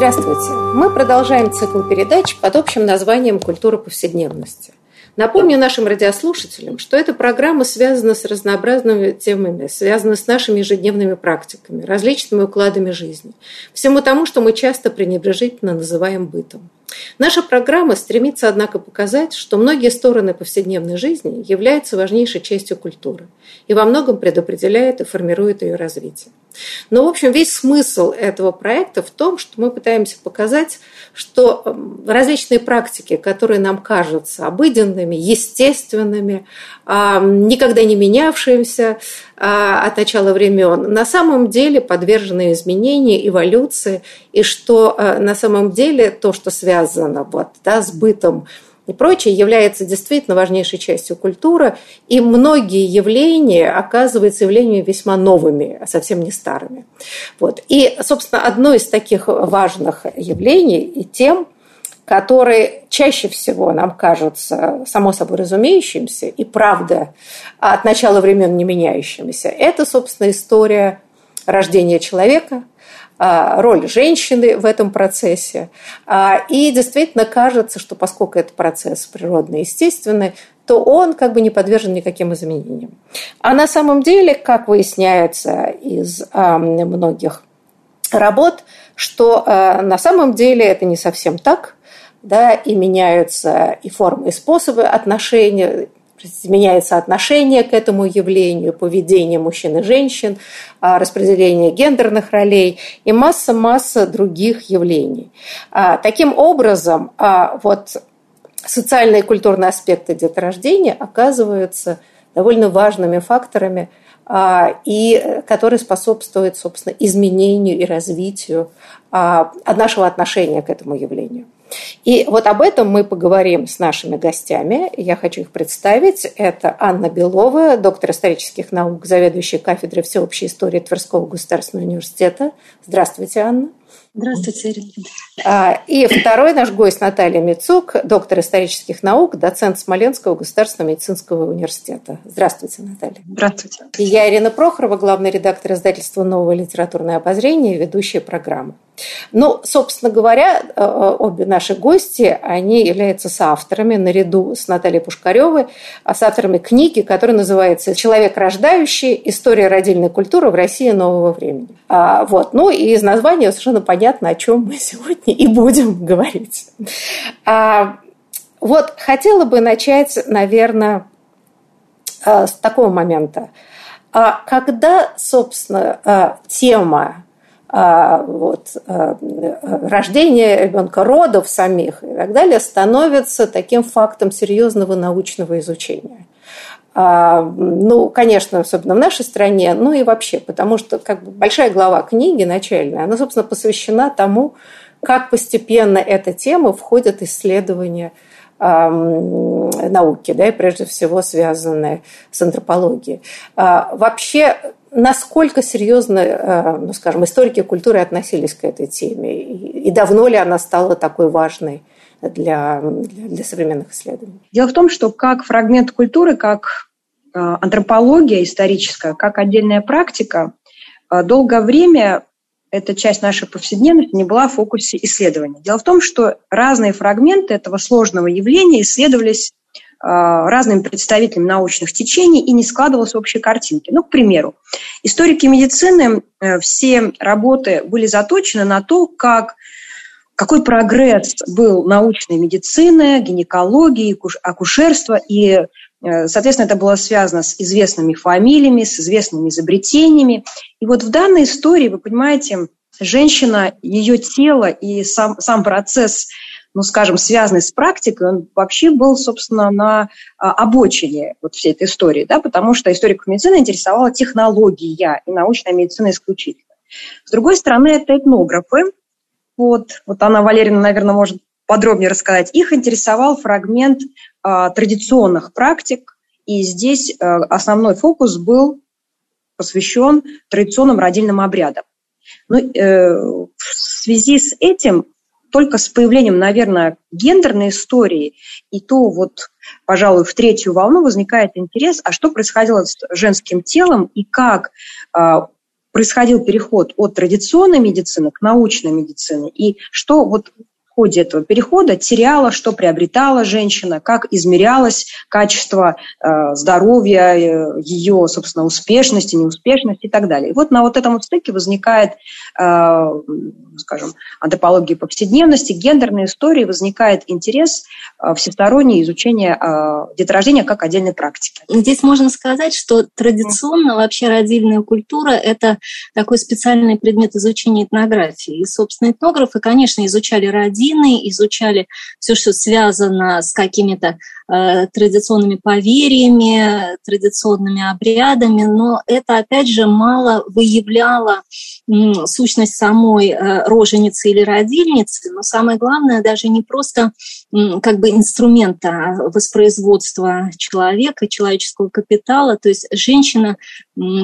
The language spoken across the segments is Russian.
Здравствуйте! Мы продолжаем цикл передач под общим названием «Культура повседневности». Напомню нашим радиослушателям, что эта программа связана с разнообразными темами, связана с нашими ежедневными практиками, различными укладами жизни, всему тому, что мы часто пренебрежительно называем бытом. Наша программа стремится, однако, показать, что многие стороны повседневной жизни являются важнейшей частью культуры и во многом предопределяет и формирует ее развитие. Но, в общем, весь смысл этого проекта в том, что мы пытаемся показать, что эм, различные практики, которые нам кажутся обыденными, естественными, никогда не менявшимся а, от начала времен, на самом деле подвержены изменению, эволюции, и что э, на самом деле то, что связано вот, да, с бытом и прочее, является действительно важнейшей частью культуры, и многие явления оказываются явлениями весьма новыми, а совсем не старыми. Вот. И, собственно, одно из таких важных явлений и тем, которые чаще всего нам кажутся само собой разумеющимся и правда от начала времен не меняющимися, это, собственно, история рождения человека, а, роль женщины в этом процессе. А, и действительно кажется, что поскольку это процесс природный, естественный, то он как бы не подвержен никаким изменениям. А на самом деле, как выясняется из а, многих работ, что на самом деле это не совсем так, да, и меняются и формы, и способы отношения, меняется отношение к этому явлению, поведение мужчин и женщин, а, распределение гендерных ролей и масса-масса других явлений. А, таким образом, а, вот социальные и культурные аспекты деторождения оказываются довольно важными факторами, и которые способствуют, собственно, изменению и развитию нашего отношения к этому явлению. И вот об этом мы поговорим с нашими гостями. Я хочу их представить. Это Анна Белова, доктор исторических наук, заведующая кафедрой всеобщей истории Тверского государственного университета. Здравствуйте, Анна. Здравствуйте, Ирина. А, и второй наш гость Наталья Мицук, доктор исторических наук, доцент Смоленского государственного медицинского университета. Здравствуйте, Наталья. Здравствуйте. И я Ирина Прохорова, главный редактор издательства «Новое литературное обозрение» и ведущая программы. Ну, собственно говоря, э, э, обе наши гости, они являются соавторами наряду с Натальей Пушкаревой, а с авторами книги, которая называется «Человек рождающий. История родильной культуры в России нового времени». А, вот. Ну и из названия совершенно понятно, о чем мы сегодня и будем говорить. А, вот хотела бы начать, наверное, э, с такого момента. А когда, собственно, тема а, вот, а, рождение ребенка, родов самих и так далее становится таким фактом серьезного научного изучения. А, ну, конечно, особенно в нашей стране, ну и вообще, потому что как бы большая глава книги начальная, она, собственно, посвящена тому, как постепенно эта тема входит в исследования науки, да, и прежде всего связанные с антропологией. Вообще насколько серьезно, э, ну, скажем, историки культуры относились к этой теме? И давно ли она стала такой важной для, для, для современных исследований? Дело в том, что как фрагмент культуры, как э, антропология историческая, как отдельная практика, э, долгое время эта часть нашей повседневности не была в фокусе исследования. Дело в том, что разные фрагменты этого сложного явления исследовались а, разными представителями научных течений и не складывалась общей картинки. Ну, к примеру, историки медицины, э, все работы были заточены на то, как какой прогресс был научной медицины, гинекологии, акушерства, и, э, соответственно, это было связано с известными фамилиями, с известными изобретениями. И вот в данной истории, вы понимаете, женщина, ее тело и сам, сам процесс ну, скажем, связанный с практикой, он вообще был, собственно, на а, обочине вот всей этой истории, да, потому что историков медицины интересовала технология и научная медицина исключительно. С другой стороны, это этнографы, вот, вот Анна Валерьевна, наверное, может подробнее рассказать. Их интересовал фрагмент э, традиционных практик, и здесь э, основной фокус был посвящен традиционным родильным обрядам. Ну, э, в связи с этим только с появлением, наверное, гендерной истории, и то вот, пожалуй, в третью волну возникает интерес, а что происходило с женским телом и как э, происходил переход от традиционной медицины к научной медицине, и что вот ходе этого перехода теряла, что приобретала женщина, как измерялось качество э, здоровья, э, ее, собственно, успешности, неуспешности и так далее. И вот на вот этом вот стыке возникает, э, скажем, антропология повседневности, гендерной истории, возникает интерес э, всестороннее изучение э, деторождения как отдельной практики. Здесь можно сказать, что традиционно вообще родильная культура – это такой специальный предмет изучения этнографии. И, собственно, этнографы, конечно, изучали родильную картины, изучали все, что связано с какими-то традиционными поверьями, традиционными обрядами, но это, опять же, мало выявляло сущность самой э, роженицы или родильницы, но самое главное даже не просто как бы инструмента воспроизводства человека, человеческого капитала, то есть женщина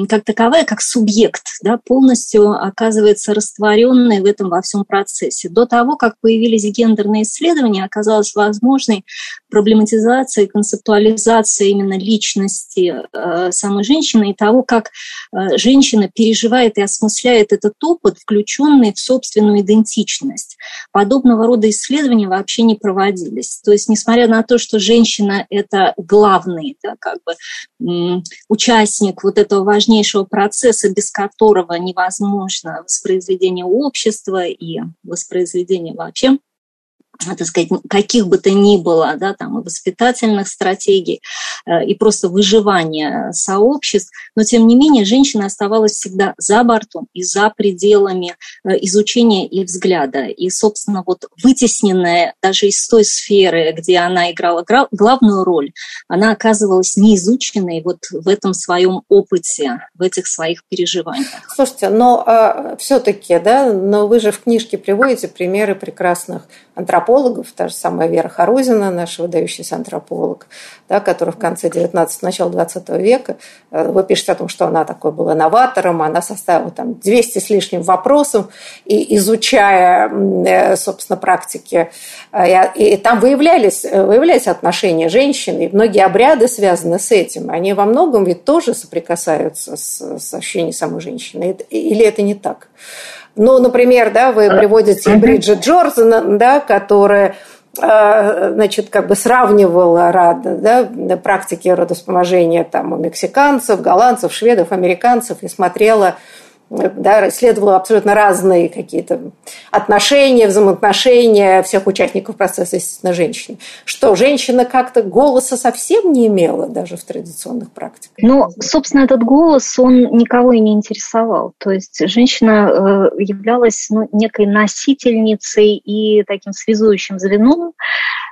как таковая, как субъект, да, полностью оказывается растворенной в этом во всем процессе. До того, как появились гендерные исследования, оказалось возможной проблематизация и концептуализация именно личности э, самой женщины и того, как э, женщина переживает и осмысляет этот опыт, включенный в собственную идентичность. Подобного рода исследования вообще не проводились. То есть, несмотря на то, что женщина – это главный да, как бы, участник вот этого важнейшего процесса, без которого невозможно воспроизведение общества и воспроизведение вообще так сказать, каких бы то ни было, да, там, и воспитательных стратегий, э, и просто выживания сообществ, но, тем не менее, женщина оставалась всегда за бортом и за пределами э, изучения и взгляда. И, собственно, вот вытесненная даже из той сферы, где она играла главную роль, она оказывалась неизученной вот в этом своем опыте, в этих своих переживаниях. Слушайте, но а, все-таки, да, но вы же в книжке приводите примеры прекрасных антропологов, та же самая Вера Харузина, наш выдающийся антрополог, да, который в конце 19 начала 20 века, э, вы пишете о том, что она такой была новатором, она составила там 200 с лишним вопросов, и изучая, э, собственно, практики, э, и там выявлялись, выявлялись отношения женщин, и многие обряды связаны с этим, они во многом ведь тоже соприкасаются с, с ощущением самой женщины, или это не так? Ну, например, да, вы приводите Бриджит Джордан, да, которая э, значит, как бы сравнивала да, практики родовспоможения там, у мексиканцев, голландцев, шведов, американцев и смотрела да, исследовала абсолютно разные какие-то отношения, взаимоотношения всех участников процесса, естественно, женщин. Что, женщина как-то голоса совсем не имела даже в традиционных практиках? Ну, собственно, этот голос, он никого и не интересовал. То есть женщина э, являлась ну, некой носительницей и таким связующим звеном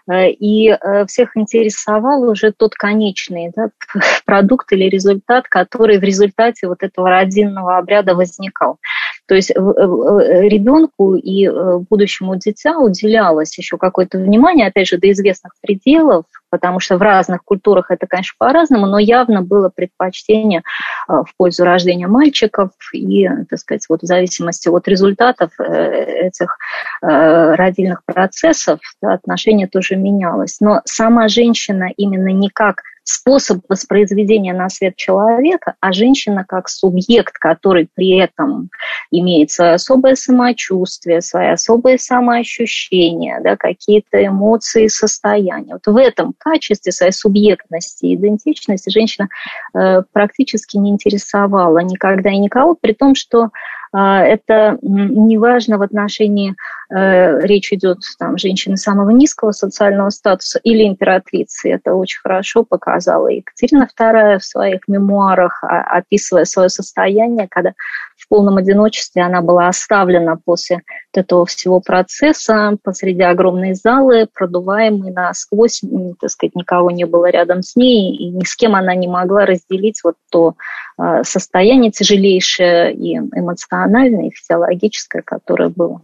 и э, всех интересовал уже тот конечный да, продукт или результат, который в результате вот этого родинного обряда возникал. То есть ребенку и э, будущему дитя уделялось еще какое-то внимание, опять же, до известных пределов, потому что в разных культурах это, конечно, по-разному, но явно было предпочтение в пользу рождения мальчиков, и, так сказать, вот в зависимости от результатов этих родильных процессов да, отношения тоже тоже менялось. Но сама женщина именно не как способ воспроизведения на свет человека, а женщина как субъект, который при этом имеет свое особое самочувствие, свои особые самоощущения, да, какие-то эмоции, состояния. Вот в этом качестве своей субъектности идентичности женщина э, практически не интересовала никогда и никого, при том, что а, это неважно в отношении, э, речь идет там женщины самого низкого социального статуса или императрицы. Это очень хорошо показала Екатерина II в своих мемуарах, описывая свое состояние, когда в полном одиночестве она была оставлена после этого всего процесса посреди огромной залы, продуваемой насквозь, так сказать, никого не было рядом с ней, и ни с кем она не могла разделить вот то а, состояние тяжелейшее и эмоциональное, и физиологическое, которое было.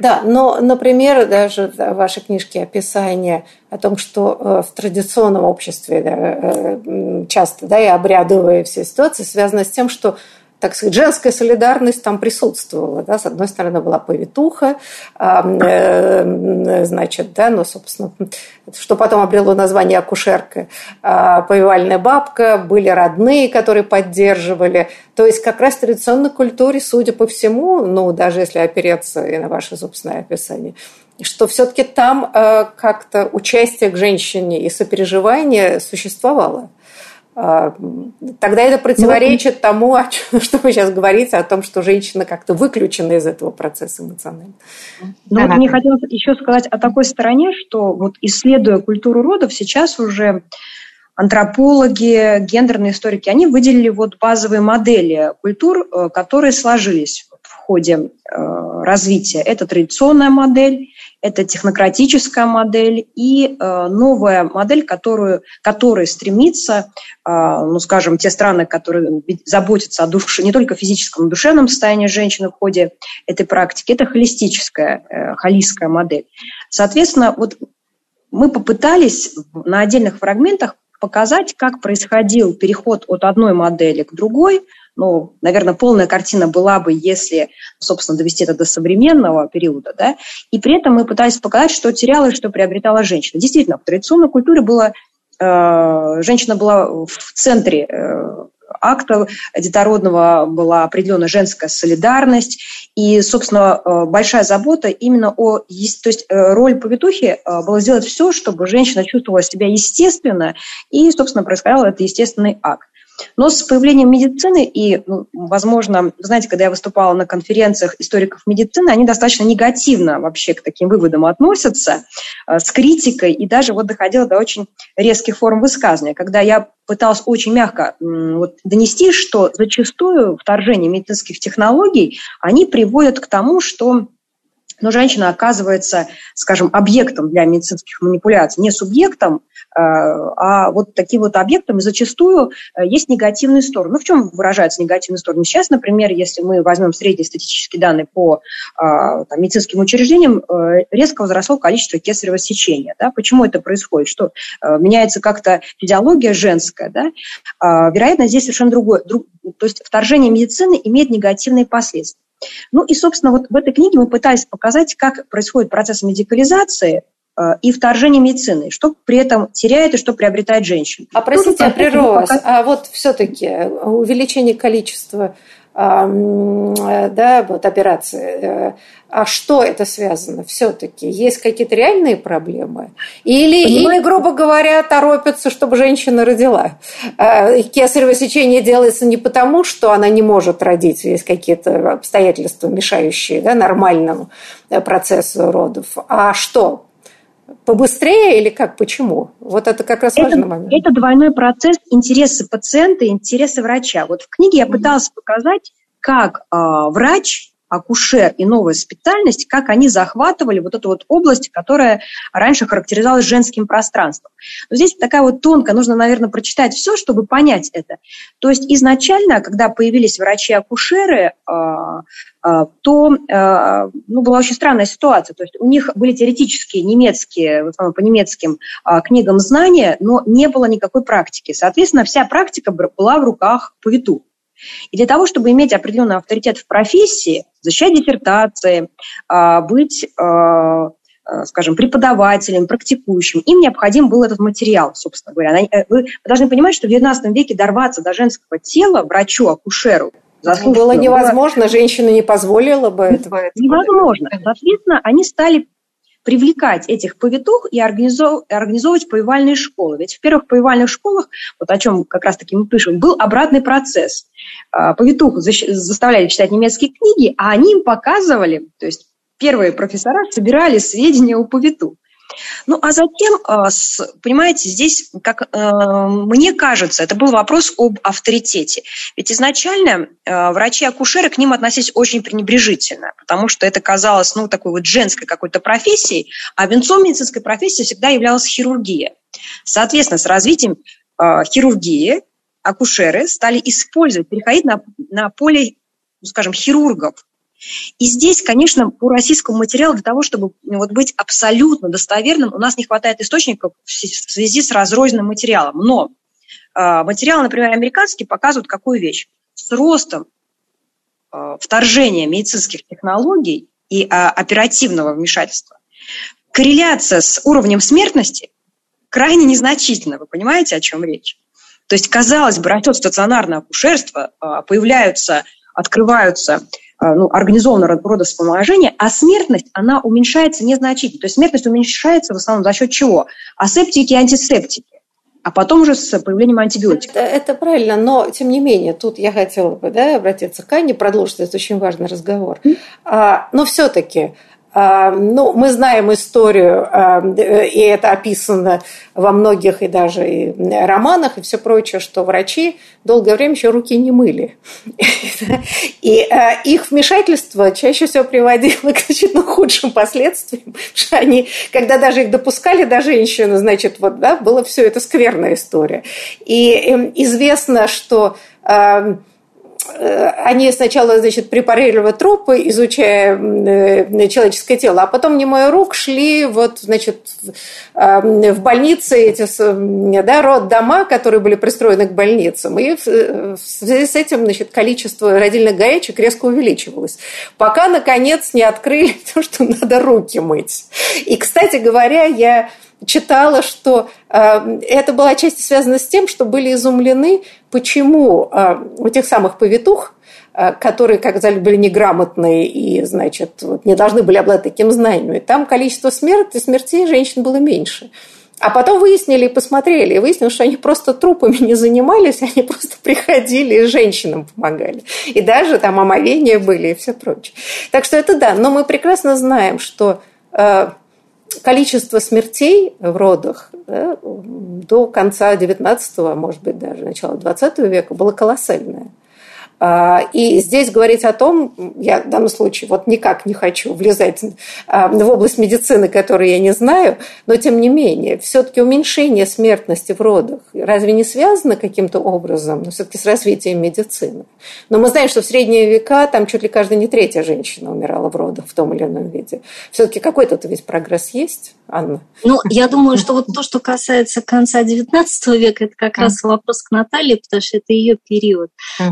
Да, Да, но, например, даже в вашей книжке описание о том, что э, в традиционном обществе да, э, часто да, и обрядовые все ситуации связаны с тем, что так сказать, женская солидарность там присутствовала. Да? С одной стороны, была повитуха, э, значит, да, но, собственно, что потом обрело название акушерка, а, повивальная бабка, были родные, которые поддерживали. То есть как раз в традиционной культуре, судя по всему, ну, даже если опереться и на ваше собственное описание, что все-таки там э, как-то участие к женщине и сопереживание существовало. А, тогда это противоречит ну, тому, о чем, что вы сейчас говорите, о том, что женщина как-то выключена из этого процесса эмоционально. Ну, да, вот мне хотелось еще сказать о такой стороне, что вот исследуя культуру родов, сейчас уже антропологи, гендерные историки, они выделили вот базовые модели культур, э, которые сложились в ходе э, развития. Это традиционная модель, это технократическая модель и э, новая модель, которую, которая стремится, э, ну, скажем, те страны, которые заботятся о душе, не только физическом, но и душевном состоянии женщины в ходе этой практики, это холистическая, э, холистская модель. Соответственно, вот мы попытались на отдельных фрагментах показать, как происходил переход от одной модели к другой – ну, наверное, полная картина была бы, если, собственно, довести это до современного периода, да, и при этом мы пытались показать, что теряла что приобретала женщина. Действительно, в традиционной культуре было, э, женщина была в центре э, акта детородного была определенная женская солидарность и, собственно, э, большая забота именно о... То есть э, роль повитухи э, была сделать все, чтобы женщина чувствовала себя естественно, и, собственно, происходил этот естественный акт. Но с появлением медицины и, ну, возможно, знаете, когда я выступала на конференциях историков медицины, они достаточно негативно вообще к таким выводам относятся, э, с критикой, и даже вот доходило до очень резких форм высказывания, когда я пыталась очень мягко вот, донести, что зачастую вторжение медицинских технологий, они приводят к тому, что но женщина оказывается, скажем, объектом для медицинских манипуляций, не субъектом, э, а вот таким вот объектом, и зачастую э, есть негативные стороны. Ну, в чем выражаются негативные стороны? Сейчас, например, если мы возьмем средние статистические данные по э, там, медицинским учреждениям, резко возросло количество кесарево сечения. Да? Почему это происходит? Что меняется как-то физиология женская? Да? А, вероятно, здесь совершенно другое. Друг, то есть вторжение медицины имеет негативные последствия. Ну и, собственно, вот в этой книге мы пытались показать, как происходит процесс медикализации э, и вторжение медицины, что при этом теряет и что приобретает женщина. А простите, я прерву вас. А вот все-таки увеличение количества Э, да, вот операции. Э, а что это связано все-таки? Есть какие-то реальные проблемы? Или, или, грубо говоря, торопятся, чтобы женщина родила? Э, кесарево сечение делается не потому, что она не может родить, есть какие-то обстоятельства, мешающие да, нормальному процессу родов. А что? Побыстрее или как? Почему? Вот это как раз это, важный момент. Это двойной процесс интересы пациента и интересы врача. Вот в книге я пыталась показать, как э, врач акушер и новая специальность, как они захватывали вот эту вот область, которая раньше характеризовалась женским пространством. Но здесь такая вот тонкая, нужно, наверное, прочитать все, чтобы понять это. То есть изначально, когда появились врачи-акушеры, а, а, то а, ну, была очень странная ситуация. То есть у них были теоретические немецкие, в основном по немецким книгам знания, но не было никакой практики. Соответственно, вся практика была в руках повиту. И для того, чтобы иметь определенный авторитет в профессии, защищать диссертации, а, быть а, а, скажем, преподавателем, практикующим, им необходим был этот материал, собственно говоря. Э, вы должны понимать, что в XIX веке дорваться до женского тела врачу, акушеру, было невозможно, женщина не позволила бы этого. Невозможно. Соответственно, они стали привлекать этих повитух и организовывать повивальные школы. Ведь в первых повивальных школах, вот о чем как раз-таки мы пишем, был обратный процесс. А, повитух заставляли читать немецкие книги, а они им показывали, то есть первые профессора собирали сведения у повитух. Ну, а затем, а, понимаете, здесь, как э, мне кажется, это был вопрос об авторитете. Ведь изначально э, врачи-акушеры к ним относились очень пренебрежительно, потому что это казалось, ну, такой вот женской какой-то профессией, а венцом медицинской профессии всегда являлась хирургия. Соответственно, с развитием э, хирургии акушеры стали использовать, переходить на, на поле, ну, скажем, хирургов, И здесь, конечно, по российскому материалу для того, чтобы вот быть абсолютно достоверным, у нас не хватает источников в связи с разрозненным материалом. Но э, материалы, например, американские, показывают какую вещь. С ростом э, вторжения медицинских технологий и э, оперативного вмешательства корреляция с уровнем смертности крайне незначительна. Вы понимаете, о чем речь? То есть, казалось бы, растет стационарное акушерство, появляются, открываются а, ну, организованного рода вспомогательения, а смертность, она уменьшается незначительно. То есть смертность уменьшается в основном за счет чего? Асептики и антисептики а потом уже с появлением антибиотиков. Это, это правильно, но тем не менее, тут я хотела бы да, обратиться к Анне, продолжить этот очень важный разговор. Mm-hmm. А, но все-таки ну, мы знаем историю, а, и это описано во многих и даже и романах и все прочее, что врачи долгое время еще руки не мыли. И а, их вмешательство чаще всего приводило к значительно худшим последствиям, что они, когда даже их допускали до женщины, значит, вот, да, было все это скверная история. И эм, известно, что Э, они сначала, значит, препарировали трупы, изучая э, человеческое тело, а потом, не мой рук, шли вот, значит, в больницы эти, да, роддома, которые были пристроены к больницам. И в связи с этим, значит, количество родильных горячек резко увеличивалось. Пока, наконец, не открыли то, что надо руки мыть. И, кстати говоря, я читала, что э, это была отчасти связано с тем, что были изумлены, почему э, у тех самых повитух, э, которые, как сказали, были неграмотные и, значит, вот, не должны были обладать таким знанием, там количество смерти, смертей женщин было меньше. А потом выяснили и посмотрели, и выяснилось, что они просто трупами не занимались, они просто приходили и женщинам помогали. И даже там омовения были и все прочее. Так что это да, но мы прекрасно знаем, что количество смертей в родах да, до конца 19-го, может быть, даже начала 20 века было колоссальное. А, и здесь говорить о том, я в данном случае вот никак не хочу влезать а, в область медицины, которую я не знаю, но тем не менее, все-таки уменьшение смертности в родах разве не связано каким-то образом, но все-таки с развитием медицины? Но мы знаем, что в средние века там чуть ли каждая не третья женщина умирала в родах в том или ином виде. Все-таки какой-то ведь прогресс есть, Анна? Ну, я думаю, что вот то, что касается конца XIX века, это как раз вопрос к Наталье, потому что это ее период.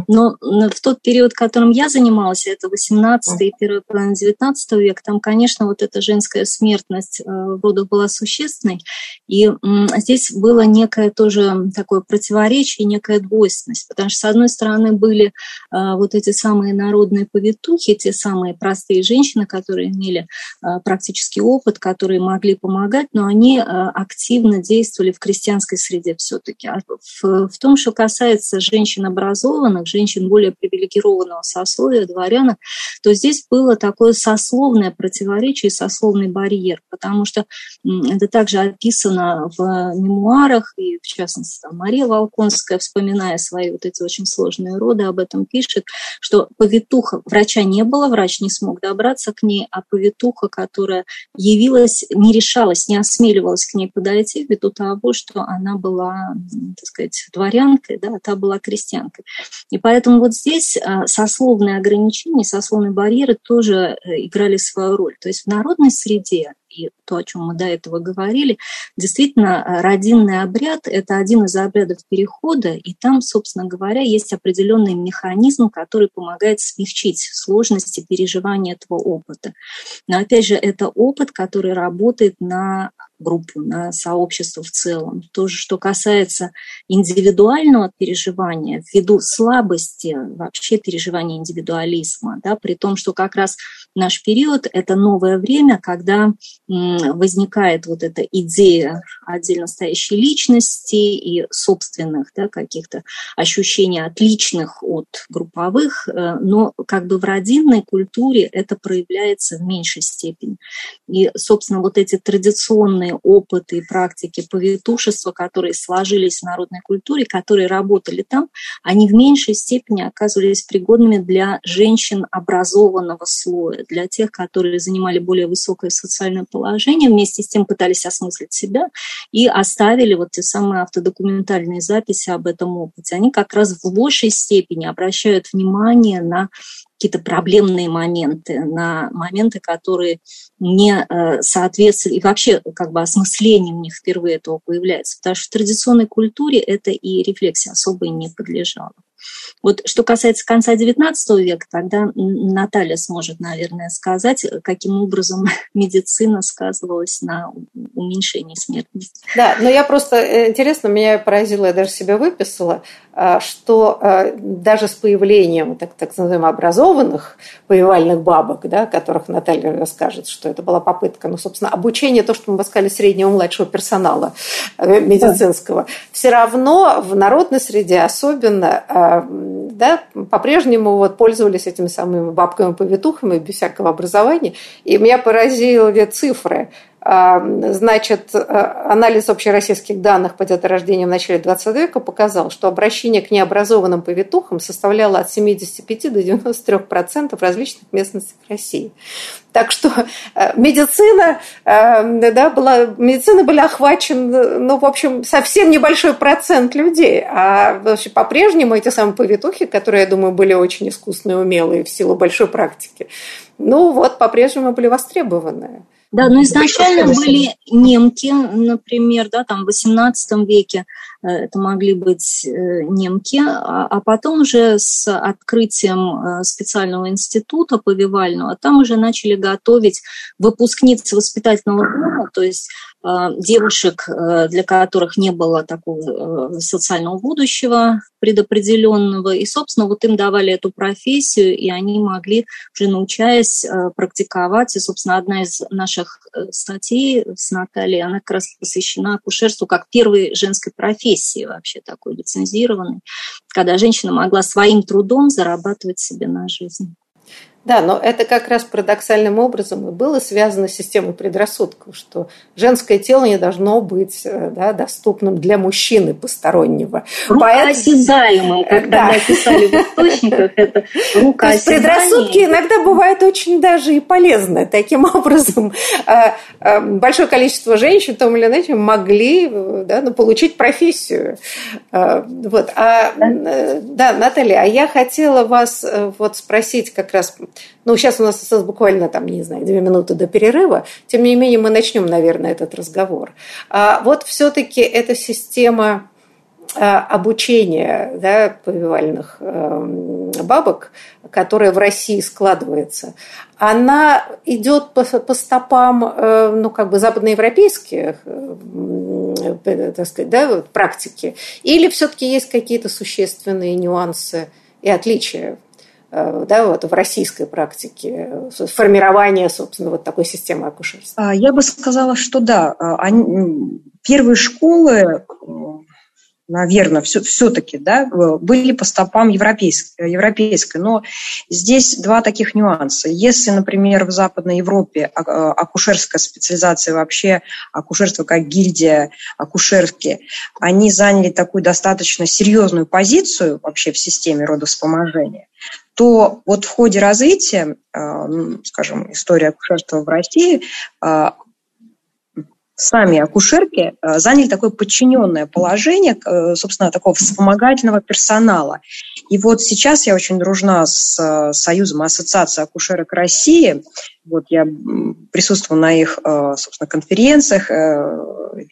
Но в тот период, которым я занималась, это 18 и первая половина 19 века, там, конечно, вот эта женская смертность э, в родах была существенной. И здесь было некое тоже такое противоречие, некая двойственность, потому что, с одной стороны, были э, вот эти самые народные повитухи, те самые простые женщины, которые имели э, практический опыт, которые могли помогать, но они активно действовали в крестьянской среде все-таки. А в, в том, что касается женщин образованных, женщин более привилегированного сословия, дворянок, то здесь было такое сословное противоречие и сословный барьер, потому что это также описано в мемуарах, и в частности там, Мария Волконская, вспоминая свои вот эти очень сложные роды, об этом пишет, что повитуха, врача не было, врач не смог добраться к ней, а повитуха, которая явилась, не решалась, не осмеливалась к ней подойти ввиду того, что она была, так сказать, дворянкой, да, а та была крестьянкой. И поэтому вот здесь а, сословные ограничения, сословные барьеры тоже э, играли свою роль. То есть в народной среде и то, о чем мы до этого говорили, действительно, э, родинный обряд – это один из обрядов перехода, и там, собственно говоря, есть определенный механизм, который помогает смягчить сложности переживания этого опыта. Но, опять же, это опыт, который работает на группу, на сообщество в целом. То же, что касается индивидуального переживания, ввиду слабости вообще переживания индивидуализма, да, при том, что как раз наш период – это новое время, когда возникает вот эта идея отдельно стоящей личности и собственных да, каких-то ощущений отличных от групповых, э, но как бы в родинной культуре это проявляется в меньшей степени. И, собственно, вот эти традиционные опыты и практики повитушества, которые сложились в народной культуре, которые работали там, они в меньшей степени оказывались пригодными для женщин образованного слоя, для тех, которые занимали более высокое социальное положение, вместе с тем пытались осмыслить себя и оставили вот те самые автодокументальные записи об этом опыте. Они как раз в большей степени обращают внимание на какие-то проблемные моменты, на моменты, которые не э, соответствуют, и вообще как бы осмысление у них впервые этого появляется, потому что в традиционной культуре это и рефлексия особо и не подлежало. Вот что касается конца XIX века, тогда Наталья сможет, наверное, сказать, каким образом медицина сказывалась на уменьшении смертности. Да, но я просто, э, интересно, меня поразило, я даже себя выписала, а, что а, даже с появлением так, так называемых образованных повивальных бабок, да, которых Наталья расскажет, что это была попытка, ну, собственно, обучение, то, что мы сказали, среднего младшего персонала э, медицинского, да. все равно в народной среде особенно а, да, по-прежнему вот пользовались этими самыми бабками-повитухами без всякого образования. И меня поразили цифры. А, значит, а, анализ общероссийских данных по деторождению в начале 20 века показал, что обращение к необразованным повитухам составляло от 75 до 93% в различных местностях России. Так что э, медицина, э, да, была, медицина были охвачены, ну, в общем, совсем небольшой процент людей. А по-прежнему эти самые повитухи, которые, я думаю, были очень искусные умелые в силу большой практики, ну, вот, по-прежнему были востребованы. Да, но изначально были немки, например, да, там в XVIII веке это могли быть э, немки, а, а потом уже с открытием э, специального института повивального, там уже начали готовить выпускниц воспитательного дома, то есть девушек, для которых не было такого социального будущего предопределенного, и, собственно, вот им давали эту профессию, и они могли, уже научаясь, практиковать, и, собственно, одна из наших э, статей с Натальей, она как раз посвящена акушерству как первой женской профессии вообще такой лицензированной, когда женщина могла своим трудом зарабатывать себе на жизнь. Да, но это как раз парадоксальным образом и было связано с системой предрассудков, что женское тело не должно быть э, да, доступным для мужчины постороннего. Рукоосязаемым, как да. писали в источниках, это рукоосязание. Предрассудки иногда бывают очень даже и полезны. Таким образом, э, э, большое количество женщин, том или иначе, могли да, ну, получить профессию. Вот. А, да, Наталья, а я хотела вас вот спросить как раз ну, сейчас у нас осталось буквально, там, не знаю, две минуты до перерыва. Тем не менее, мы начнем, наверное, этот разговор. А вот все-таки эта система а, обучения да, повивальных эм, бабок, которая в России складывается, она идет по, стопам э, ну, как бы западноевропейских э, так сказать, да, практики, или все-таки есть какие-то существенные нюансы и отличия да, вот в российской практике формирования, собственно, вот такой системы акушерства? А, я бы сказала, что да. А, они, первые школы, наверное, все, все-таки да, были по стопам европейской, европейской. Но здесь два таких нюанса. Если, например, в Западной Европе а, акушерская специализация, вообще акушерство как гильдия акушерки, они заняли такую достаточно серьезную позицию вообще в системе родовспоможения, то вот в ходе развития, ну, скажем, истории акушерства в России, сами акушерки а, заняли такое подчиненное положение, собственно, такого вспомогательного персонала. И вот сейчас я очень дружна с Союзом Ассоциации акушерок России. Вот я присутствую на их, собственно, конференциях э,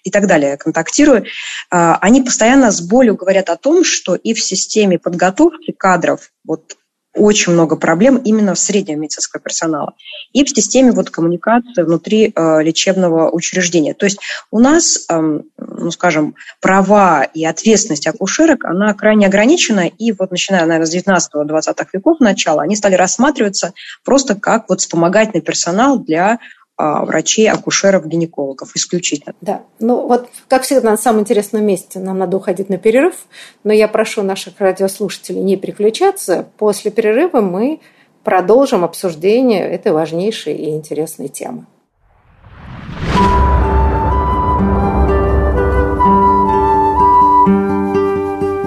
и так далее, контактирую. Они постоянно с болью говорят о том, что и в системе подготовки кадров, вот очень много проблем именно в среднем медицинского персонала и в системе вот коммуникации внутри э, лечебного учреждения. То есть у нас, э, ну, скажем, права и ответственность акушерок, она крайне ограничена, и вот начиная, наверное, с 19-20 веков начала, они стали рассматриваться просто как вот вспомогательный персонал для врачей, акушеров, гинекологов исключительно. Да, ну вот, как всегда, на самом интересном месте нам надо уходить на перерыв, но я прошу наших радиослушателей не переключаться. После перерыва мы продолжим обсуждение этой важнейшей и интересной темы.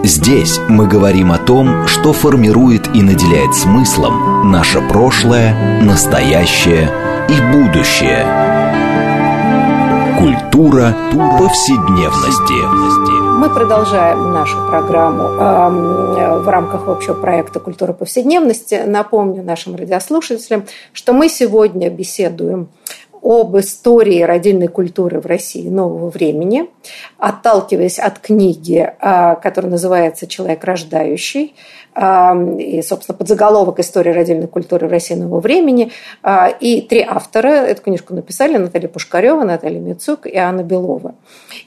Здесь мы говорим о том, что формирует и наделяет смыслом наше прошлое, настоящее и будущее. Культура повседневности. Мы продолжаем нашу программу в рамках общего проекта «Культура повседневности». Напомню нашим радиослушателям, что мы сегодня беседуем об истории родильной культуры в России нового времени, отталкиваясь от книги, а, которая называется «Человек рождающий», и, собственно, подзаголовок «История родильной культуры в России нового времени». А, и три автора эту книжку написали – Наталья Пушкарева, Наталья Мицук и Анна Белова.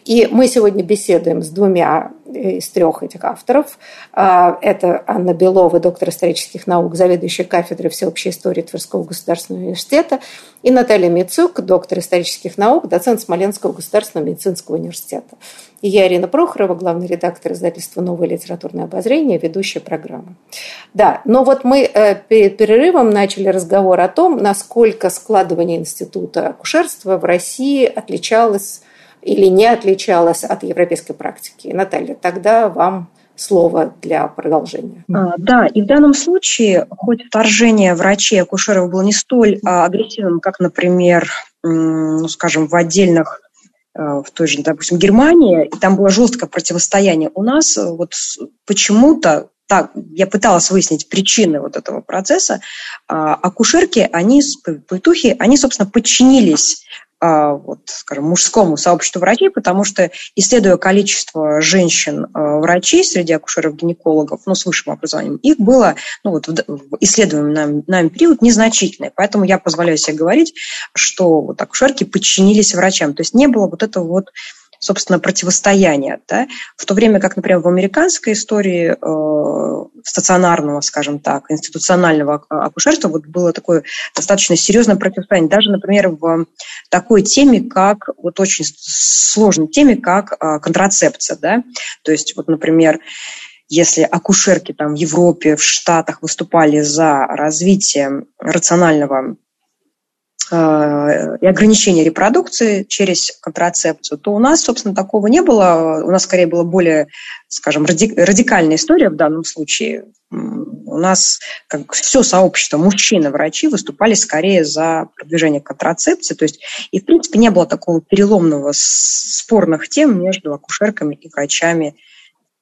И мы сегодня беседуем с двумя из трех этих авторов. А, это Анна Белова, доктор исторических наук, заведующая кафедрой всеобщей истории Тверского государственного университета, и Наталья Мицук, доктор исторических наук, доцент Смоленского государственного медицинского университета. И я, Ирина Прохорова, главный редактор издательства «Новое литературное обозрение», ведущая программы. Да, но вот мы э, перед перерывом начали разговор о том, насколько складывание института акушерства в России отличалось или не отличалось от европейской практики. Наталья, тогда вам слово для продолжения. А, да, и в данном случае, хоть вторжение врачей акушеров было не столь а, агрессивным, как, например, ну, скажем, в отдельных Э, в той же, допустим, Германии, и там было жесткое противостояние. У нас э, вот почему-то так, я пыталась выяснить причины вот этого процесса. А, акушерки, они, повитухи, они, собственно, подчинились вот, скажем, мужскому сообществу врачей, потому что, исследуя количество женщин-врачей а, среди акушеров-гинекологов, ну, с высшим образованием, их было, ну, вот в исследуемый нами, нами период незначительное. Поэтому я позволяю себе говорить, что вот акушерки подчинились врачам. То есть не было вот этого вот собственно, противостояния. Да? В то время как, например, в американской истории э, стационарного, скажем так, институционального акушерства вот было такое достаточно серьезное противостояние. Даже, например, в такой теме, как, вот очень сложной теме, как э, контрацепция. Да? То есть, вот, например, если акушерки там в Европе, в Штатах выступали за развитие рационального и ограничение репродукции через контрацепцию, то у нас, собственно, такого не было. У нас, скорее, была более, скажем, радикальная история в данном случае. У нас как все сообщество, мужчины, врачи выступали скорее за продвижение контрацепции. То есть, и, в принципе, не было такого переломного спорных тем между акушерками и врачами,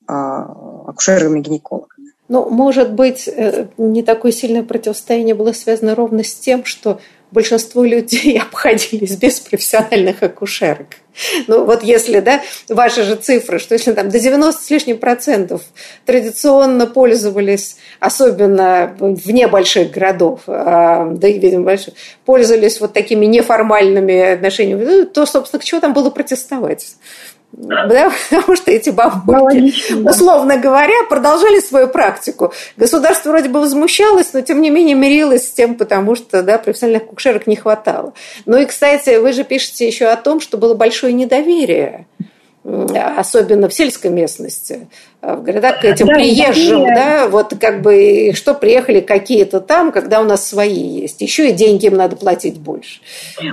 а, акушерами-гинекологами. Ну, может быть, э, не такое сильное противостояние было связано ровно с тем, что большинство людей обходились без профессиональных акушерок. Ну вот если, да, ваши же цифры, что если там до 90 с лишним процентов традиционно пользовались, особенно вне больших городов, а, да и, видимо, больших, пользовались вот такими неформальными отношениями, ну, то, собственно, к чему там было протестовать? Да, потому что эти бабульки, условно говоря, продолжали свою практику. Государство вроде бы возмущалось, но тем не менее мирилось с тем, потому что да, профессиональных кукшерок не хватало. Ну и, кстати, вы же пишете еще о том, что было большое недоверие особенно в сельской местности, а в городах к этим да, приезжим, да, вот как бы что приехали какие-то там, когда у нас свои есть. Еще и деньги им надо платить больше.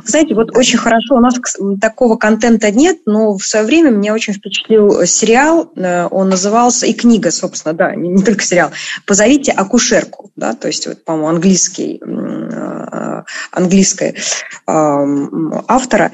знаете, вот очень хорошо, у нас такого контента нет, но в свое время меня очень впечатлил сериал, э, он назывался, и книга, собственно, да, не, только сериал, «Позовите акушерку», да, то есть, вот, по-моему, английский, э, английская автора,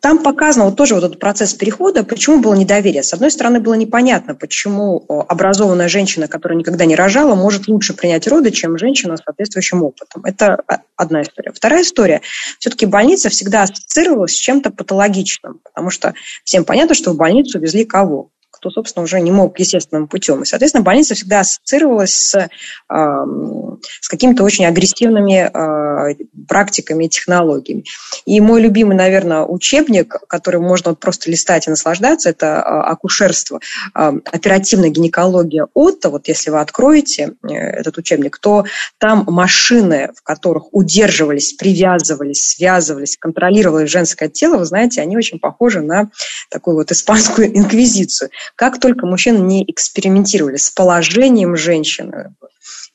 там показано вот тоже вот этот процесс перехода, почему было недоверие. С одной стороны, было непонятно, почему образованная женщина, которая никогда не рожала, может лучше принять роды, чем женщина с соответствующим опытом. Это одна история. Вторая история. Все-таки больница всегда ассоциировалась с чем-то патологичным, потому что всем понятно, что в больницу везли кого? Кто, собственно, уже не мог естественным путем. И, соответственно, больница всегда ассоциировалась с, с какими-то очень агрессивными э, практиками и технологиями. И мой любимый, наверное, учебник, который можно вот просто листать и наслаждаться, это э, акушерство, оперативная гинекология Отто. Вот если вы откроете э, этот учебник, то там машины, в которых удерживались, привязывались, связывались, контролировалось женское тело, вы знаете, они очень похожи на такую вот испанскую инквизицию. Как только мужчины не экспериментировали с положением женщины,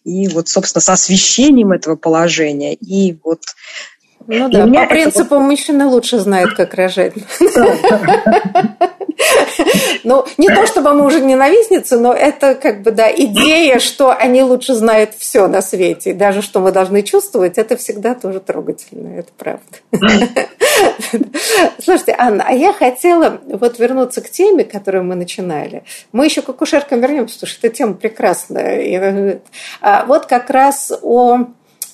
и вот, собственно, с освещением этого положения, и вот ну да, по принципу вот... мужчина лучше знает, как рожать. Ну, не то чтобы мы уже ненавистницы, но это как бы, да, идея, что они лучше знают все на свете. И даже что мы должны чувствовать, это всегда тоже трогательно, это правда. Слушайте, Анна, а я хотела вот вернуться к теме, которую мы начинали. Мы еще к акушеркам вернемся, потому что эта тема прекрасная. А вот как раз о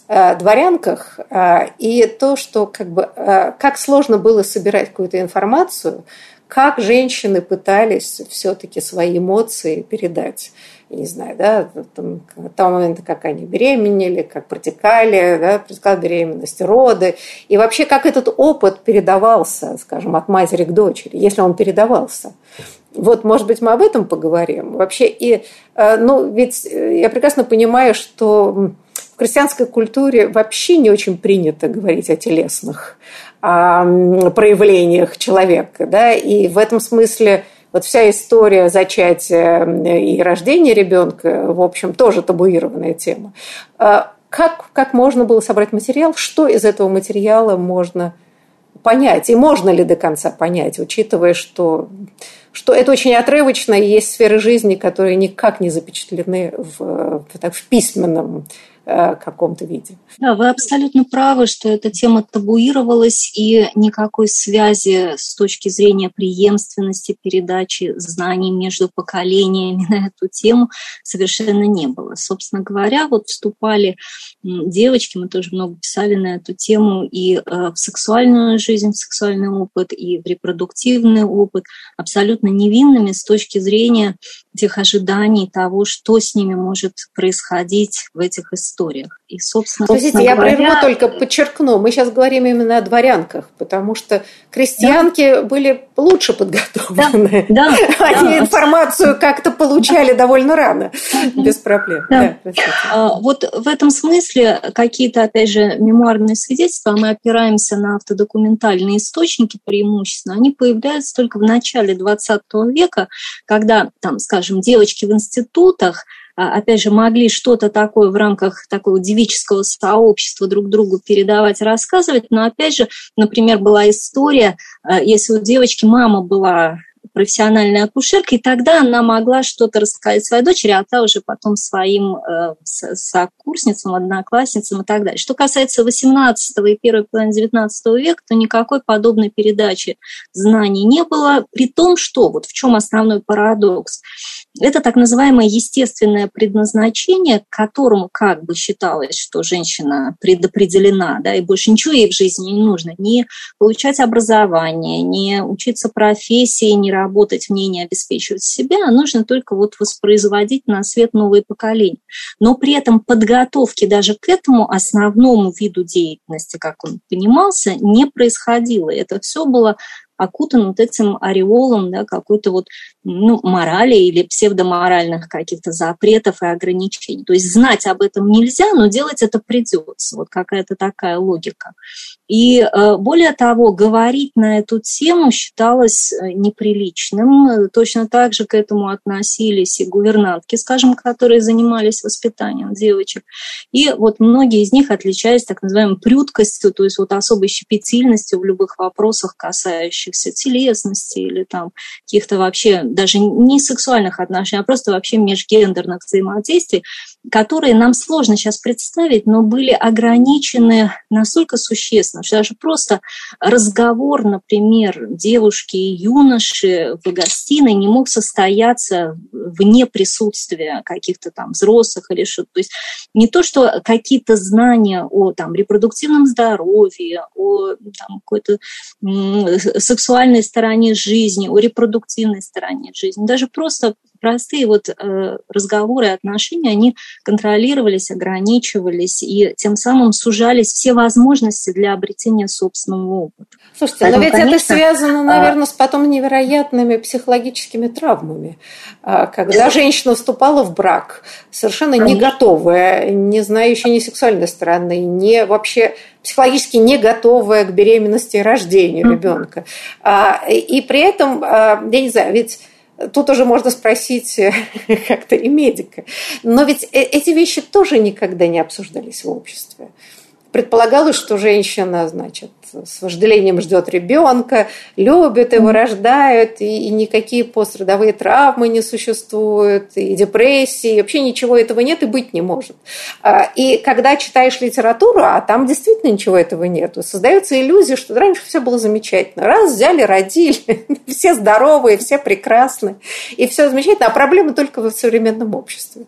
э, дворянках э, и то, что как бы э, как сложно было собирать какую-то информацию, как женщины пытались все-таки свои эмоции передать не знаю, да, там, того момента, как они беременели, как протекали, да, протекала беременность, роды, и вообще как этот опыт передавался, скажем, от матери к дочери, если он передавался. Вот, может быть, мы об этом поговорим. Вообще, и, э, ну, ведь я прекрасно понимаю, что крестьянской культуре вообще не очень принято говорить о телесных о проявлениях человека, да, и в этом смысле вот вся история зачатия и рождения ребенка, в общем, тоже табуированная тема. А как, как можно было собрать материал? Что из этого материала можно понять? И можно ли до конца понять, учитывая, что, что это очень отрывочно, и есть сферы жизни, которые никак не запечатлены в, в, так, в письменном Э, каком-то виде. Да, вы абсолютно правы, что эта тема табуировалась, и никакой связи с точки зрения преемственности передачи знаний между поколениями на эту тему совершенно не было. Собственно говоря, вот вступали девочки, мы тоже много писали на эту тему, и э, в сексуальную жизнь, в сексуальный опыт, и в репродуктивный опыт абсолютно невинными с точки зрения тех ожиданий того, что с ними может происходить в этих историях. И, собственно, Подождите, я говоря... прерву только подчеркну. Мы сейчас говорим именно о дворянках, потому что крестьянки да. были лучше подготовлены. Да, да, Они да. информацию как-то получали довольно рано, без проблем. Да. Да, а, вот в этом смысле какие-то, опять же, мемуарные свидетельства, мы опираемся на автодокументальные источники преимущественно, они появляются только в начале 20 века, когда, там, скажем, девочки в институтах опять же, могли что-то такое в рамках такого девического сообщества друг другу передавать, рассказывать. Но, опять же, например, была история, а, если у девочки мама была профессиональной акушеркой, и тогда она могла что-то рассказать своей дочери, а та уже потом своим э, сокурсницам, одноклассницам и так далее. Что касается 18 и первой половины 19 века, то никакой подобной передачи знаний не было, при том, что вот в чем основной парадокс. Это так называемое естественное предназначение, к которому как бы считалось, что женщина предопределена, да, и больше ничего ей в жизни не нужно, не получать образование, не учиться профессии, не работать в ней, не обеспечивать себя, а нужно только вот воспроизводить на свет новые поколения. Но при этом подготовки даже к этому основному виду деятельности, как он понимался, не происходило. Это все было окутан вот этим ореолом да, какой-то вот ну, морали или псевдоморальных каких-то запретов и ограничений. То есть знать об этом нельзя, но делать это придется. Вот какая-то такая логика. И э, более того, говорить на эту тему считалось э, неприличным. Точно так же к этому относились и гувернантки, скажем, которые занимались воспитанием девочек. И вот многие из них отличались так называемой прюткостью, то есть вот особой щепетильностью в любых вопросах, касающихся телесности или там каких-то вообще даже не сексуальных отношений, а просто вообще межгендерных взаимодействий, которые нам сложно сейчас представить, но были ограничены настолько существенно, что даже просто разговор, например, девушки и юноши в гостиной не мог состояться вне присутствия каких-то там взрослых или что-то. То есть не то, что какие-то знания о там, репродуктивном здоровье, о там, какой-то сексуальной стороне жизни, о репродуктивной стороне жизни, даже просто простые вот э, разговоры и отношения, они контролировались, ограничивались, и тем самым сужались все возможности для обретения собственного опыта. Слушайте, Поэтому, но ведь конечно, это связано, наверное, а... с потом невероятными психологическими травмами. А, когда женщина вступала в брак, совершенно не готовая, не знающая ни сексуальной стороны, не вообще психологически не готовая к беременности и рождению ребенка. А, и при этом, я не знаю, ведь Тут уже можно спросить как-то и медика. Но ведь э, эти вещи тоже никогда не обсуждались в обществе. Предполагалось, что женщина, значит, с вожделением ждет ребенка, любят его, рождают, и, и никакие пострадовые травмы не существуют, и депрессии, и вообще ничего этого нет и быть не может. А, и когда читаешь литературу, а там действительно ничего этого нет, создается иллюзия, что раньше все было замечательно. Раз взяли, родили, все здоровые, все прекрасны, и все замечательно, а проблемы только в современном обществе.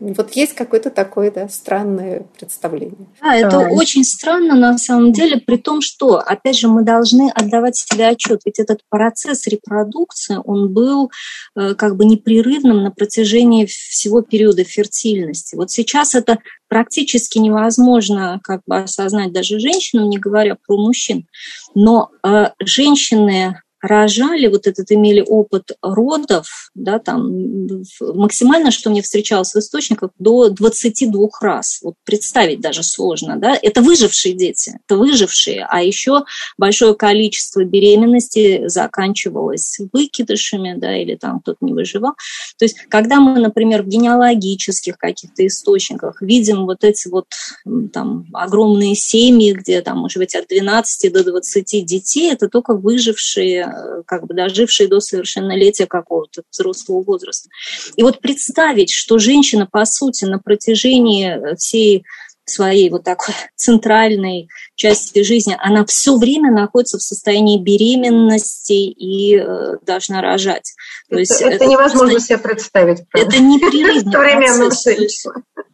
Вот есть какое-то такое да, странное представление. Да, это а. очень странно на самом деле, при том, что, опять же, мы должны отдавать себе отчет, ведь этот процесс репродукции, он был э, как бы непрерывным на протяжении всего периода фертильности. Вот сейчас это практически невозможно как бы осознать даже женщинам, не говоря про мужчин. Но э, женщины рожали, вот этот имели опыт родов, да, там максимально, что мне встречалось в источниках, до 22 раз. Вот представить даже сложно, да. Это выжившие дети, это выжившие, а еще большое количество беременности заканчивалось выкидышами, да, или там кто-то не выживал. То есть, когда мы, например, в генеалогических каких-то источниках видим вот эти вот там огромные семьи, где там, может быть, от 12 до 20 детей, это только выжившие как бы дожившие до совершеннолетия какого-то взрослого возраста. И вот представить, что женщина, по сути, на протяжении всей своей вот такой центральной части жизни, она все время находится в состоянии беременности и э, должна рожать. То это, есть, это, это невозможно себе представить. Правда? Это непрерывный процесс.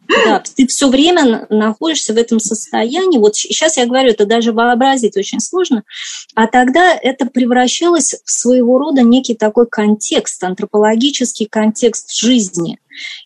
Да, ты все время находишься в этом состоянии. Вот сейчас я говорю, это даже вообразить очень сложно. А тогда это превращалось в своего рода некий такой контекст, антропологический контекст жизни.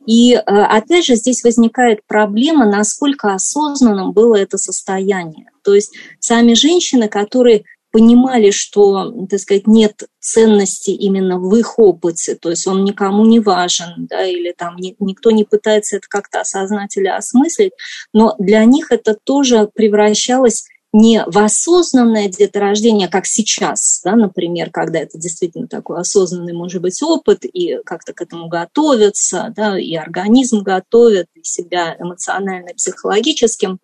И э, опять же здесь возникает проблема, насколько осознанным было это состояние. То есть сами женщины, которые понимали, что, так сказать, нет ценности именно в их опыте, то есть он никому не важен, да, или там ни, никто не пытается это как-то осознать или осмыслить, но для них это тоже превращалось не в осознанное деторождение, как сейчас, да, например, когда это действительно такой осознанный, может быть, опыт, и как-то к этому готовятся, да, и организм готовит, и себя эмоционально, психологическим,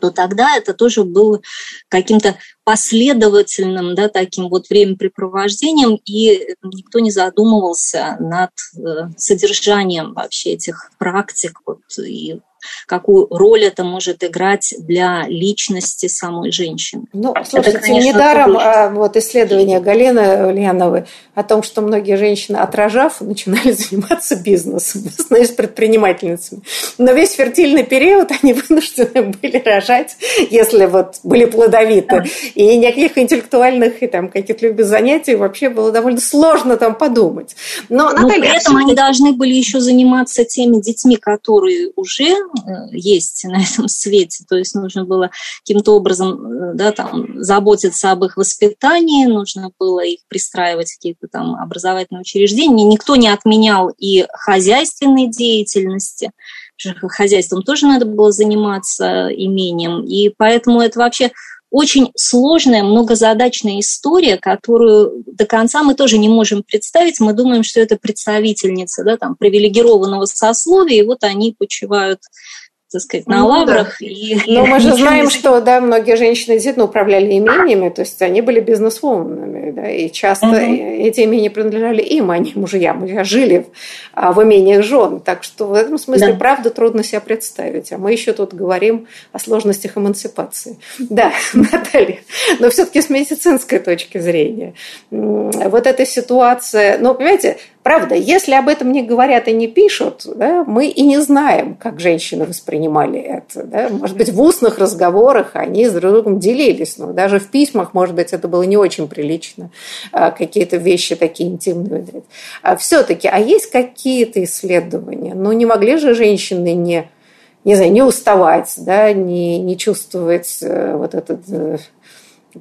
то тогда это тоже было каким-то последовательным, да, таким вот времяпрепровождением, и никто не задумывался над э, содержанием вообще этих практик вот, и какую роль это может играть для личности самой женщины. Ну, слушайте, это, конечно, недаром а, вот исследование Галины Ульяновой о том, что многие женщины, отражав, начинали заниматься бизнесом, становились предпринимательницами. Но весь фертильный период они вынуждены были рожать, если вот были плодовиты. И никаких интеллектуальных и там каких-то любых занятий вообще было довольно сложно там подумать. Но, Наталья, Но при этом они должны были еще заниматься теми детьми, которые уже есть на этом свете. То есть нужно было каким-то образом э, да, там, заботиться об их воспитании, нужно было их пристраивать в какие-то там образовательные учреждения. Никто не отменял и хозяйственной деятельности. Хозяйством тоже надо было заниматься имением. И поэтому это вообще очень сложная, многозадачная история, которую до конца мы тоже не можем представить. Мы думаем, что это представительница да, там, привилегированного сословия, и вот они почивают так сказать, на ну, лаврах. Да. И, Но мы же знаем, что да, многие женщины действительно управляли имениями, то есть они были бизнесвуменами, да, и часто угу. эти имения принадлежали им, а не мужьям. Мужья жили в, а, в имениях жен. Так что в этом смысле, да. правда, трудно себе представить. А мы еще тут говорим о сложностях эмансипации. Да, Наталья. Но все-таки с медицинской точки зрения. Вот эта ситуация, ну, понимаете, Правда, если об этом не говорят и не пишут, да, мы и не знаем, как женщины воспринимали это. Да. Может быть, в устных разговорах они с друг другом делились, но даже в письмах, может быть, это было не очень прилично, а, какие-то вещи такие интимные выдать. А все-таки, а есть какие-то исследования? Ну, не могли же женщины не не знаю, не уставать, да, не, не чувствовать э, вот этот э,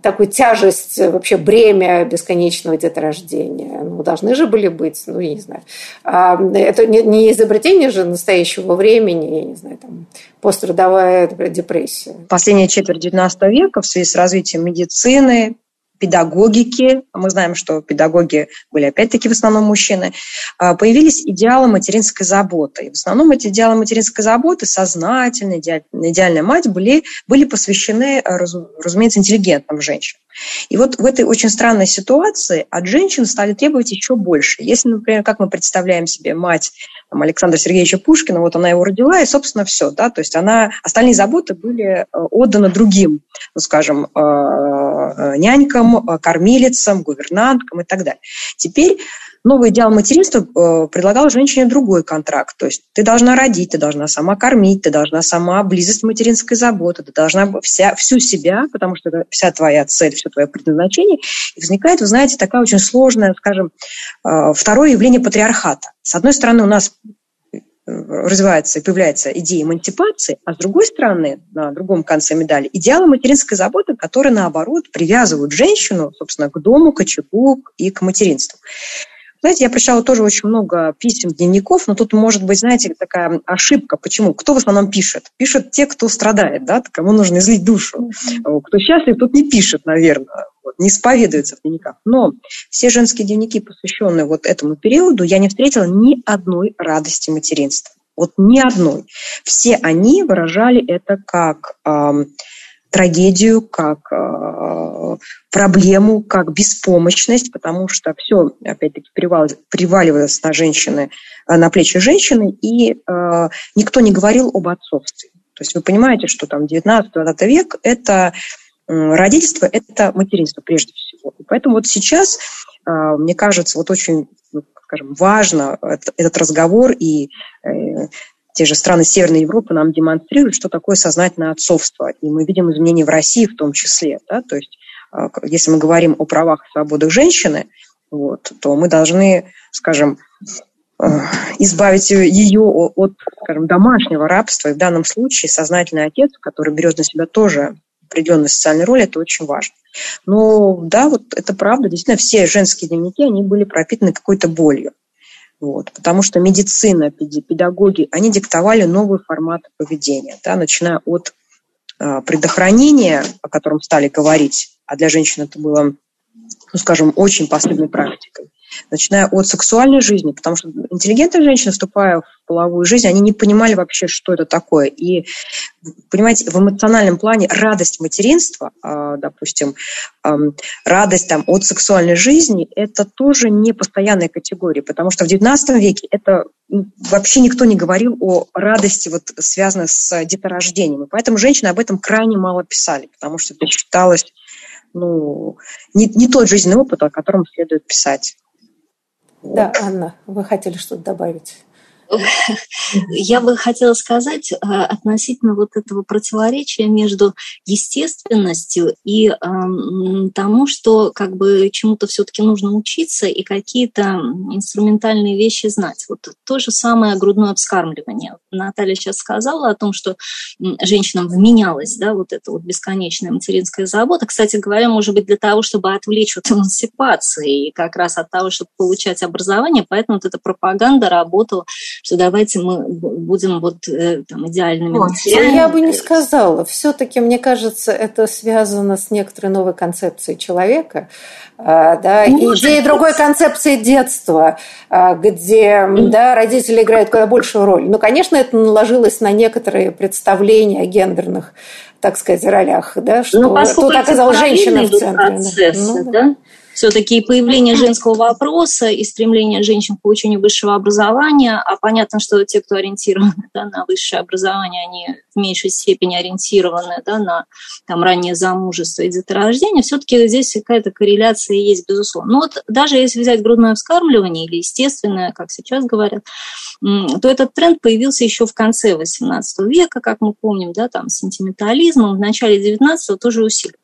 такую тяжесть, э, вообще бремя бесконечного деторождения. Ну, должны же были быть, ну, я не знаю. А, это не изобретение же настоящего времени, я не знаю, там, пострадовая депрессия. Последняя четверть XIX века в связи с развитием медицины, педагогики, мы знаем, что педагоги были опять-таки в основном мужчины, а, появились идеалы материнской заботы. И в основном эти идеалы материнской заботы, сознательная, идеальная мать, были, были посвящены, разумеется, интеллигентным женщинам. И вот в этой очень странной ситуации от женщин стали требовать еще больше. Если, например, как мы представляем себе мать там, Александра Сергеевича Пушкина, вот она его родила, и, собственно, все, да, то есть она, остальные заботы были э, отданы другим, ну, скажем, э, э, нянькам, кормилицам, гувернанткам и так далее. Теперь новый идеал материнства э, предлагал женщине другой контракт. То есть ты должна родить, ты должна сама кормить, ты должна сама близость материнской заботы, ты должна вся, всю себя, потому что это вся твоя цель, все твое предназначение. И возникает, вы знаете, такая очень сложная, скажем, э, второе явление патриархата. С одной стороны, у нас э, развивается и появляется идея эмансипации, а с другой стороны, на другом конце медали, идеалы материнской заботы, которые, наоборот, привязывают женщину, собственно, к дому, к очагу и к материнству. Знаете, я прочитала тоже очень много писем, дневников, но тут может быть, знаете, такая ошибка. Почему? Кто в основном пишет? Пишут те, кто страдает, да, кому нужно излить душу. Кто счастлив, тот не пишет, наверное, вот, не исповедуется в дневниках. Но все женские дневники, посвященные вот этому периоду, я не встретила ни одной радости материнства. Вот ни одной. Все они выражали это как э, трагедию, как э, проблему, как беспомощность, потому что все, опять-таки, приваливалось на женщины, э, на плечи женщины, и э, никто не говорил об отцовстве. То есть вы понимаете, что там 19-20 век – это родительство, это материнство прежде всего. И поэтому вот сейчас, мне кажется, вот очень ну, скажем, важно этот разговор и те же страны Северной Европы нам демонстрируют, что такое сознательное отцовство. И мы видим изменения в России в том числе. Да? То есть, а, если мы говорим о правах и свободах женщины, вот, то мы должны, скажем, а, избавить ее от, скажем, домашнего рабства. И в данном случае сознательный отец, который берет на себя тоже определенную социальную роль, это очень важно. Но да, вот это правда. Действительно, все женские дневники, они были пропитаны какой-то болью. Вот, потому что медицина, педагоги, они диктовали новый формат поведения, да, начиная от э, предохранения, о котором стали говорить, а для женщин это было, ну, скажем, очень последней практикой, начиная от сексуальной жизни, потому что интеллигентные женщины, вступая в половую жизнь, они не понимали вообще, что это такое. И, понимаете, в эмоциональном плане радость материнства, а, допустим, радость там, от сексуальной жизни, это тоже не постоянная категория, потому что в XIX веке это вообще никто не говорил о радости, вот, связанной с деторождением. И поэтому женщины об этом крайне мало писали, потому что это считалось ну, не, не тот жизненный опыт, о котором следует писать. Да, Анна, вы хотели что-то добавить? Я бы хотела сказать э, относительно вот этого противоречия между естественностью и э, тому, что как бы чему-то все-таки нужно учиться и какие-то инструментальные вещи знать. Вот то же самое грудное вскармливание. Наталья сейчас сказала о том, что женщинам вменялась, да, вот эта вот бесконечная материнская забота. Кстати говоря, может быть, для того, чтобы отвлечь от эмансипации и как раз от того, чтобы получать образование, поэтому вот эта пропаганда работала что давайте мы будем вот э, там идеальными матерями. Я бы не сказала. Все-таки, мне кажется, это связано с некоторой новой концепцией человека, а, да, ну, идеей другой концепции детства, а, где да, родители играют куда большую роль. Ну, конечно, это наложилось на некоторые представления о гендерных так сказать, ролях, да, ну, что ну, тут оказалась женщина в центре. Процессы, ну, да. да? Все-таки появление женского вопроса и стремление женщин к получению высшего образования, а понятно, что те, кто ориентированы да, на высшее образование, они в меньшей степени ориентированы да, на там, раннее замужество и деторождение, все-таки здесь какая-то корреляция есть, безусловно. Но вот даже если взять грудное вскармливание или естественное, как сейчас говорят, то этот тренд появился еще в конце XVIII века, как мы помним, да, там сентиментализмом, в начале XIX тоже усилился.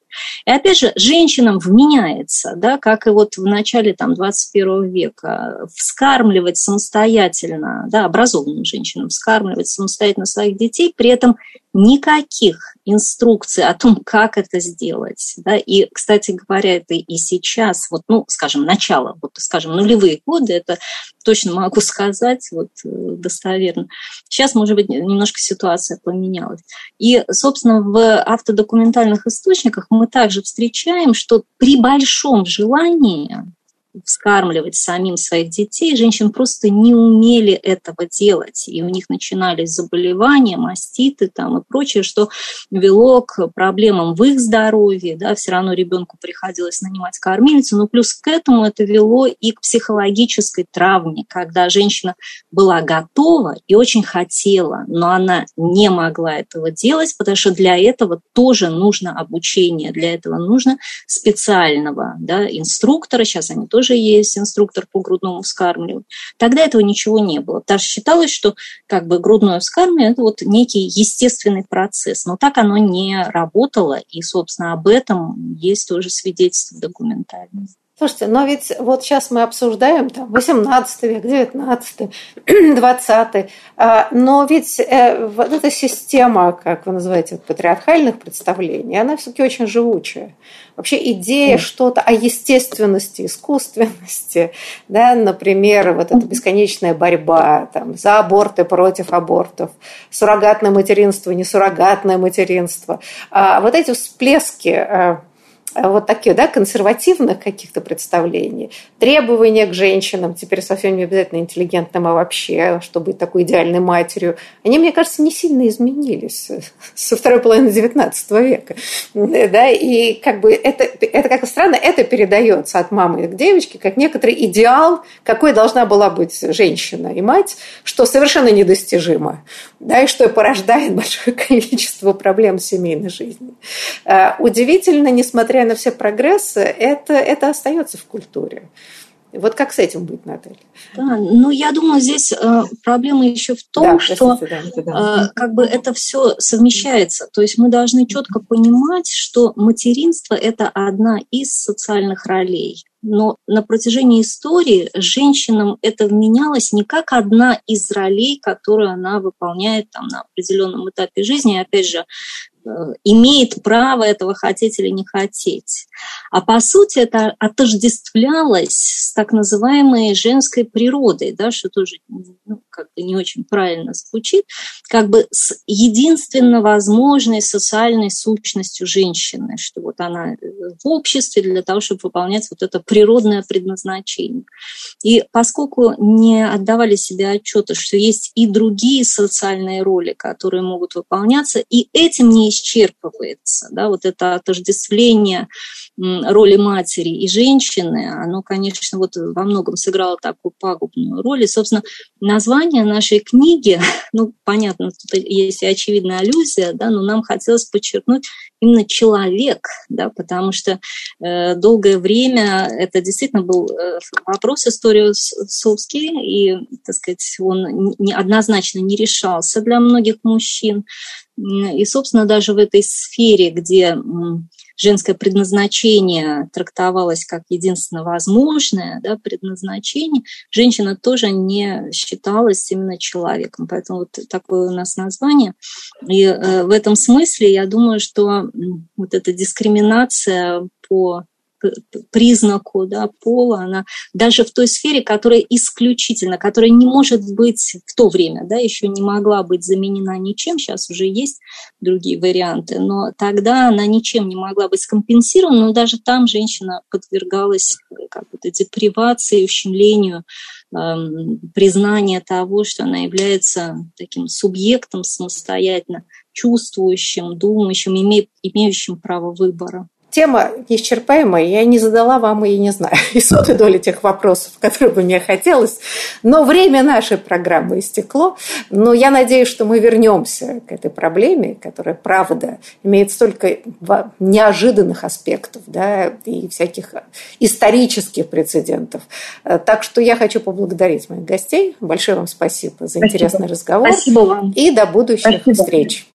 И опять же, женщинам вменяется, да, как и вот в начале там, 21 века, вскармливать самостоятельно, да, образованным женщинам вскармливать самостоятельно своих детей, при этом никаких инструкций о том, как это сделать. Да? И, кстати говоря, это и сейчас, вот, ну, скажем, начало, вот, скажем, нулевые годы, это точно могу сказать вот, э, достоверно. Сейчас, может быть, немножко ситуация поменялась. И, собственно, в автодокументальных источниках мы также встречаем, что при большом желании вскармливать самим своих детей, женщин просто не умели этого делать. И у них начинались заболевания, маститы там и прочее, что вело к проблемам в их здоровье. Да, все равно ребенку приходилось нанимать кормильницу. Но плюс к этому это вело и к психологической травме, когда женщина была готова и очень хотела, но она не могла этого делать, потому что для этого тоже нужно обучение, для этого нужно специального да, инструктора. Сейчас они тоже тоже есть инструктор по грудному вскармливанию. Тогда этого ничего не было, что считалось, что как бы грудное вскармливание – это вот некий естественный процесс. Но так оно не работало, и, собственно, об этом есть тоже свидетельство документальное. Слушайте, но ведь вот сейчас мы обсуждаем там 18 век, 19, 20, но ведь э, вот эта система, как вы называете, патриархальных представлений, она все-таки очень живучая. Вообще идея что-то о естественности, искусственности, да, например, вот эта бесконечная борьба там, за аборты, против абортов, суррогатное материнство, несуррогатное материнство, а вот эти всплески а, вот таких, да, консервативных каких-то представлений, требования к женщинам, теперь совсем не обязательно интеллигентным, а вообще, чтобы быть такой идеальной матерью, они, мне кажется, не сильно изменились со второй половины XIX века. Да, и как бы это, это как странно, это передается от мамы к девочке, как некоторый идеал, какой должна была быть женщина и мать, что совершенно недостижимо, да, и что порождает большое количество проблем в семейной жизни. Э, удивительно, несмотря на все прогрессы, это, это остается в культуре. Вот как с этим быть, Наталья? Да, ну я думаю, здесь э, проблема еще в том, да, что да, да. Э, как бы это все совмещается. То есть мы должны четко понимать, что материнство это одна из социальных ролей. Но на протяжении истории женщинам это вменялось не как одна из ролей, которую она выполняет там, на определенном этапе жизни. И опять же, имеет право этого хотеть или не хотеть. А по сути это отождествлялось с так называемой женской природой, да, что тоже ну, как бы не очень правильно звучит, как бы с единственно возможной социальной сущностью женщины, что вот она в обществе для того, чтобы выполнять вот это природное предназначение. И поскольку не отдавали себе отчета, что есть и другие социальные роли, которые могут выполняться, и этим не исчерпывается. Да, вот это отождествление роли матери и женщины, оно, конечно, вот во многом сыграло такую пагубную роль. И, собственно, название нашей книги, ну, понятно, тут есть очевидная аллюзия, да, но нам хотелось подчеркнуть именно человек, да, потому что э, долгое время это действительно был э, вопрос истории Совский, и, так сказать, он неоднозначно не решался для многих мужчин. И, собственно, даже в этой сфере, где женское предназначение трактовалось как единственно возможное да, предназначение, женщина тоже не считалась именно человеком. Поэтому вот такое у нас название. И э, в этом смысле я думаю, что вот эта дискриминация по признаку да, пола, она даже в той сфере, которая исключительно, которая не может быть в то время, да, еще не могла быть заменена ничем, сейчас уже есть другие варианты, но тогда она ничем не могла быть скомпенсирована, но даже там женщина подвергалась как-то депривации, ущемлению, эм, признания того, что она является таким субъектом самостоятельно чувствующим, думающим, имеющим право выбора тема неисчерпаемая. Я не задала вам и не знаю и сотой доли тех вопросов, которые бы мне хотелось. Но время нашей программы истекло. Но я надеюсь, что мы вернемся к этой проблеме, которая, правда, имеет столько неожиданных аспектов да, и всяких исторических прецедентов. Так что я хочу поблагодарить моих гостей. Большое вам спасибо за спасибо. интересный разговор. Спасибо вам. И до будущих спасибо. встреч.